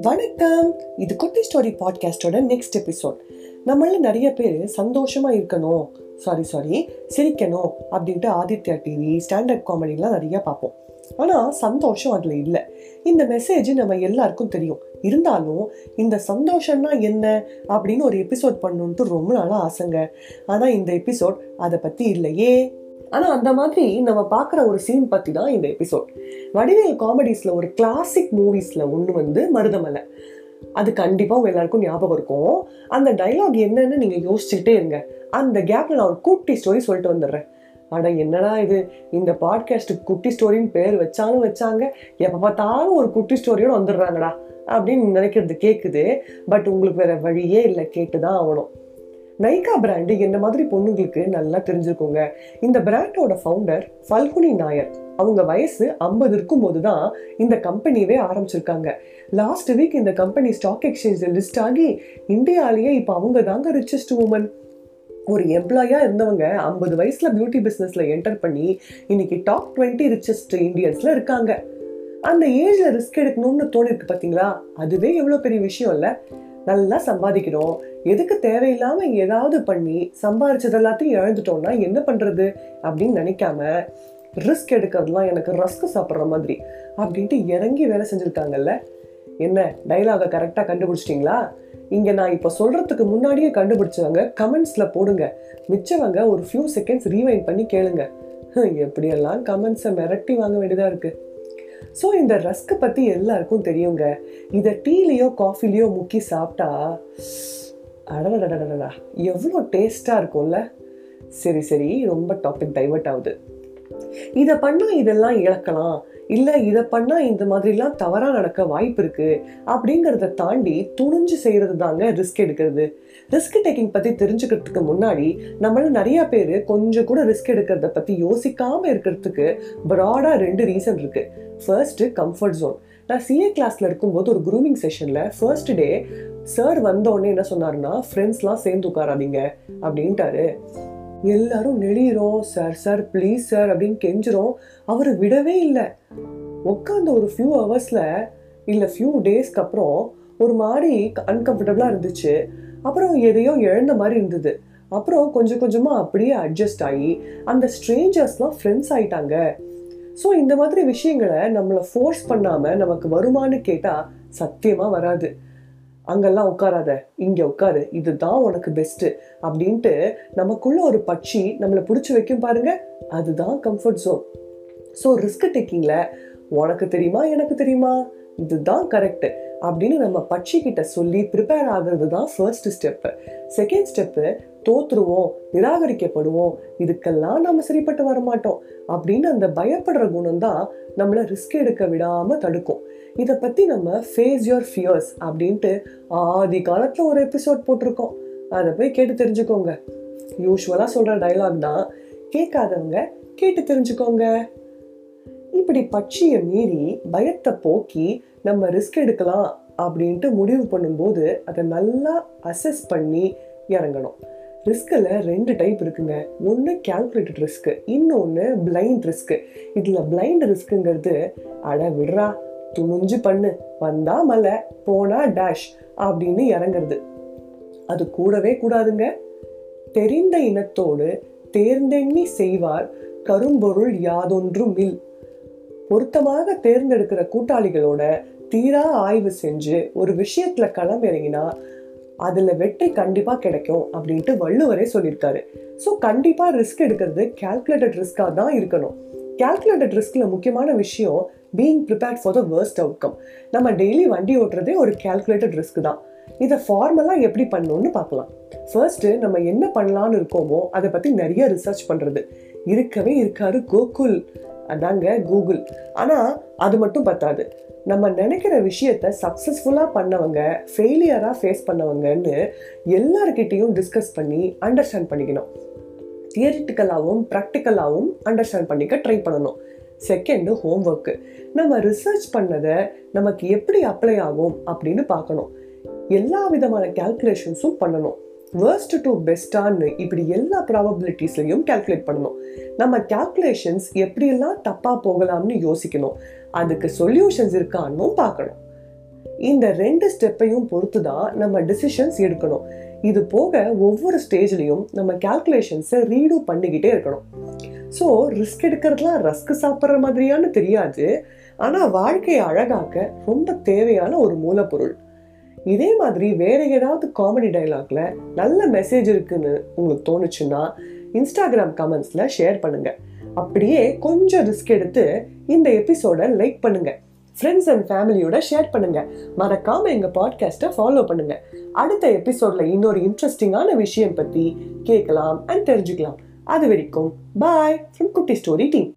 வணக்கம். இது குட்டி ஸ்டோரி பாட்காஸ்டோட நெக்ஸ்ட் எபிசோட் நம்மள நிறைய பேர் சந்தோஷமா இருக்கணும். சாரி சாரி சிரிக்கணும் அப்படின்ட்டு ஆதித்யா டிவி ஸ்டாண்டர்ட் காமெடிலாம் நிறைய பார்ப்போம். ஆனால் சந்தோஷம் அதில் இல்லை. இந்த மெசேஜ் நம்ம எல்லாருக்கும் தெரியும். இருந்தாலும் இந்த சந்தோஷம்னா என்ன அப்படின்னு ஒரு எபிசோட் பண்ணணுன்ட்டு ரொம்ப நாளாக ஆசைங்க. ஆனால் இந்த எபிசோட் அதை பற்றி இல்லையே. ஆனால் அந்த மாதிரி நம்ம பார்க்குற ஒரு சீன் பற்றி தான் இந்த எபிசோட் வடிவேல் காமெடிஸில் ஒரு கிளாசிக் மூவிஸில் ஒன்று வந்து மருதமலை. அது கண்டிப்பாக உங்கள் எல்லாருக்கும் ஞாபகம் இருக்கும். அந்த டைலாக் என்னன்னு நீங்கள் யோசிச்சுக்கிட்டே இருங்க. அந்த கேப்பில் நான் ஒரு குட்டி ஸ்டோரி சொல்லிட்டு வந்துடுறேன். ஆனால் என்னடா இது? இந்த பாட்காஸ்ட்டுக்கு குட்டி ஸ்டோரின்னு பேர் வச்சாலும் வச்சாங்க. எப்போ பார்த்தாலும் ஒரு குட்டி ஸ்டோரியோடு வந்துடுறாங்கடா அப்படின்னு நினைக்கிறது கேட்குது பட் உங்களுக்கு வேற வழியே இல்லை. கேட்டு தான் ஆகணும். நைகா பிராண்டு என்ன மாதிரி பொண்ணுங்களுக்கு நல்லா தெரிஞ்சிருக்குங்க. இந்த பிராண்டோட ஃபவுண்டர் ஃபல்குனி நாயர் அவங்க வயசு ஐம்பது இருக்கும் போது தான் இந்த கம்பெனியவே ஆரம்பிச்சிருக்காங்க. லாஸ்ட் வீக் இந்த கம்பெனி ஸ்டாக் எக்ஸ்சேஞ்சில் லிஸ்ட் ஆகி இந்தியாலேயே இப்போ அவங்க தாங்க ரிச்சஸ்ட் உமன் ஒரு எம்ப்ளாயாக இருந்தவங்க ஐம்பது வயசில் பியூட்டி பிஸ்னஸில் என்டர் பண்ணி இன்னைக்கு டாப் டுவெண்ட்டி ரிச்சஸ்ட் இந்தியன்ஸில் இருக்காங்க. அந்த ஏஜில் ரிஸ்க் எடுக்கணும்னு தோணிருக்கு பார்த்தீங்களா அதுவே எவ்வளோ பெரிய விஷயம் இல்லை. நல்லா சம்பாதிக்கிறோம் எதுக்கு தேவையில்லாம ஏதாவது பண்ணி சம்பாதிச்சது எல்லாத்தையும் இழந்துட்டோம்னா என்ன பண்றது? அப்படின்னு நினைக்காம ரிஸ்க் எடுக்கிறதுலாம் எனக்கு ரஸ்க் சாப்பிட்ற மாதிரி அப்படின்ட்டு இறங்கி வேலை செஞ்சுருக்காங்கல்ல? என்ன டைலாகை கரெக்டாக கண்டுபிடிச்சிட்டிங்களா? இங்கே நான் இப்போ சொல்கிறதுக்கு முன்னாடியே கண்டுபிடிச்சவங்க கமெண்ட்ஸில் போடுங்க. மிச்சவங்க ஒரு ஃபியூ செகண்ட்ஸ் ரீவைண்ட் பண்ணி கேளுங்க. எப்படியெல்லாம் கமெண்ட்ஸை மிரட்டி வாங்க வேண்டியதாக இருக்குது ஸோ இந்த ரஸ்க்கு பற்றி எல்லாருக்கும் தெரியுங்க. இதை டீலேயோ காஃபிலேயோ முக்கி சாப்பிட்டா அடடடடடா எவ்வளோ டேஸ்ட்டாக இருக்கும்ல? சரி சரி ரொம்ப டாபிக் டைவர்ட் ஆகுது. இதை பண்ணால் இதெல்லாம் இழக்கலாம். இல்லை இதை பண்ணால் இந்த மாதிரிலாம் தவறாக நடக்க வாய்ப்பு இருக்குது அப்படிங்கிறத தாண்டி துணிஞ்சு செய்கிறது தாங்க ரிஸ்க் எடுக்கிறது. ரிஸ்க் டேக்கிங் பற்றி தெரிஞ்சுக்கிறதுக்கு முன்னாடி நம்மள நிறையா பேர் கொஞ்சம் கூட ரிஸ்க் எடுக்கிறத பற்றி யோசிக்காமல் இருக்கிறதுக்கு ப்ராடாக ரெண்டு ரீசன் இருக்குது ஃபர்ஸ்ட்டு கம்ஃபர்ட் ஜோன் நான் சிஏ கிளாஸில் இருக்கும்போது ஒரு குரூமிங் செஷனில் ஃபர்ஸ்ட் டே சார் வந்த உடனே என்ன சொன்னாருன்னா ஃப்ரெண்ட்ஸ்லாம் சேர்ந்து உட்காராதீங்க அப்படின்ட்டாரு. எல்லாரும் நெளிகிறோம் சார் சார் ப்ளீஸ் சார் அப்படின்னு கெஞ்சிரும் அவர் விடவே இல்லை. உட்காந்த ஒரு ஃபியூ ஹவர்ஸில் இல்லை ஃபியூ டேஸ்க்கு அப்புறம் ஒரு மாதிரி அன்கம்ஃபர்டபுளாக இருந்துச்சு. அப்புறம் எதையோ இழந்த மாதிரி இருந்தது. அப்புறம் கொஞ்சம் கொஞ்சமாக அப்படியே அட்ஜஸ்ட் ஆகி அந்த ஸ்ட்ரேஞ்சர்ஸ்லாம் ஃப்ரெண்ட்ஸ் ஆயிட்டாங்க. ஸோ இந்த மாதிரி விஷயங்களை நம்மளை ஃபோர்ஸ் பண்ணாமல் நமக்கு வருமானு கேட்டால் சத்தியமாக வராது. அங்கெல்லாம் உட்காராத இங்கே உட்காரு இதுதான் உனக்கு பெஸ்ட்டு அப்படின்ட்டு நமக்குள்ள ஒரு பட்சி நம்மளை பிடிச்சி வைக்கும் பாருங்க. அதுதான் கம்ஃபர்ட் ஜோன் ஸோ ரிஸ்க் டேக்கிங்கில் உனக்கு தெரியுமா எனக்கு தெரியுமா? இதுதான் கரெக்டு அப்படின்னு நம்ம பட்சி கிட்ட சொல்லி ப்ரிப்பேர் ஆகிறது தான் ஃபர்ஸ்ட் ஸ்டெப்பு செகண்ட் ஸ்டெப்பு தோத்துருவோம் நிராகரிக்கப்படுவோம் இதுக்கெல்லாம் நம்ம சரிப்பட்டு வர மாட்டோம் அப்படின்னு அந்த பயப்படுற குணம் தான் நம்மளை ரிஸ்க் எடுக்க விடாமல் தடுக்கும். இதை பத்தி நம்ம ஃபேஸ் யுவர் ஃபியர்ஸ் அப்படின்ட்டு ஆதி காலத்தில் ஒரு எபிசோட் போட்டிருக்கோம். அதை போய் கேட்டு தெரிஞ்சுக்கோங்க. யூஸ்வலாக சொல்ற டைலாக் தான். கேட்காதவங்க கேட்டு தெரிஞ்சுக்கோங்க. இப்படி பட்சியை மீறி பயத்தை போக்கி நம்ம ரிஸ்க் எடுக்கலாம் அப்படின்ட்டு முடிவு பண்ணும்போது அதை நல்லா அசஸ் பண்ணி இறங்கணும். ரிஸ்கில் ரெண்டு டைப் இருக்குங்க. ஒன்று கேல்குலேட்டட் ரிஸ்க்கு இன்னொன்று பிளைண்ட் ரிஸ்க்கு இதில் பிளைண்ட் ரிஸ்க்குங்கிறது அட விடுறா துணிஞ்சு பண்ணு வந்தா மலை போனா டேஷ் அப்படின்னு இறங்குறது. அது கூடவே கூடாதுங்க. தெரிந்த இனத்தோடு தேர்ந்தெண்ணி செய்வார் கரும்பொருள் யாதொன்றும் இல். பொருத்தமாக தேர்ந்தெடுக்கிற கூட்டாளிகளோட தீரா ஆய்வு செஞ்சு ஒரு விஷயத்துல களம் இறங்கினா அதில் வெற்றி கண்டிப்பாக கிடைக்கும் அப்படின்ட்டு வள்ளுவரே சொல்லியிருக்காரு. ஸோ கண்டிப்பாக ரிஸ்க் எடுக்கிறது கேல்குலேட்டட் ரிஸ்க்காக தான் இருக்கணும். கேல்குலேட்டட் ரிஸ்கில் முக்கியமான விஷயம் being prepared for the worst outcome நம்ம டெய்லி வண்டி ஓட்டுறதே ஒரு கேல்குலேட்டட் ரிஸ்க் தான். இதை ஃபார்மலாக எப்படி பண்ணணும்னு பார்க்கலாம். ஃபர்ஸ்ட்டு நம்ம என்ன பண்ணலான்னு இருக்கோமோ அதை பற்றி நிறைய ரிசர்ச் பண்ணுறது இருக்கவே இருக்காரு கோகுல். அதாங்க கூகுள் ஆனால் அது மட்டும் பத்தாது. நம்ம நினைக்கிற விஷயத்த சக்ஸஸ்ஃபுல்லாக பண்ணவங்க ஃபெயிலியராக ஃபேஸ் பண்ணவங்கன்னு எல்லார்கிட்டையும் டிஸ்கஸ் பண்ணி அண்டர்ஸ்டாண்ட் பண்ணிக்கணும். தியரிட்டிக்கலாகவும் ப்ராக்டிக்கலாகவும் அண்டர்ஸ்டாண்ட் பண்ணிக்க ட்ரை பண்ணணும். செகண்டு ஹோம்ஒர்க்கு நம்ம ரிசர்ச் பண்ணதை நமக்கு எப்படி அப்ளை ஆகும் அப்படின்னு பார்க்கணும். எல்லா விதமான கேல்குலேஷன்ஸும் பண்ணணும். வேர்ஸ்ட் டு பெஸ்ட்டான்னு இப்படி எல்லா ப்ராபபிலிட்டிஸ்லையும் கால்குலேட் பண்ணணும். நம்ம கால்குலேஷன்ஸ் எப்படியெல்லாம் தப்பாக போகலாம்னு யோசிக்கணும். அதுக்கு சொல்யூஷன்ஸ் இருக்கான்னு பார்க்கணும். இந்த ரெண்டு ஸ்டெப்பையும் பொறுத்து தான் நம்ம டிசிஷன்ஸ் எடுக்கணும். இது போக ஒவ்வொரு ஸ்டேஜ்லையும் நம்ம கால்குலேஷன்ஸை ரீடூ பண்ணிக்கிட்டே இருக்கணும். ஸோ ரிஸ்க் எடுக்கிறதுலாம் ரஸ்க் சாப்பிட்ற மாதிரியான்னு தெரியாது. ஆனால் வாழ்க்கையை அழகாக்க ரொம்ப தேவையான ஒரு மூலப்பொருள். இதே மாதிரி வேற ஏதாவது காமெடி டைலாக்ல நல்ல மெசேஜ் இருக்குன்னு உங்களுக்கு தோணுச்சுன்னா இன்ஸ்டாகிராம் கமெண்ட்ஸ்ல ஷேர் பண்ணுங்க. அப்படியே கொஞ்சம் ரிஸ்க் எடுத்து இந்த எபிசோட லைக் பண்ணுங்க. ஃப்ரெண்ட்ஸ் அண்ட் ஃபேமிலியோட ஷேர் பண்ணுங்க. மறக்காம எங்க பாட்காஸ்ட்டை ஃபாலோ பண்ணுங்க. அடுத்த எபிசோட்ல இன்னொரு இன்ட்ரெஸ்டிங்கான விஷயம் பத்தி கேட்கலாம் அண்ட் தெரிஞ்சுக்கலாம். அது வரைக்கும் bye from Kutti story team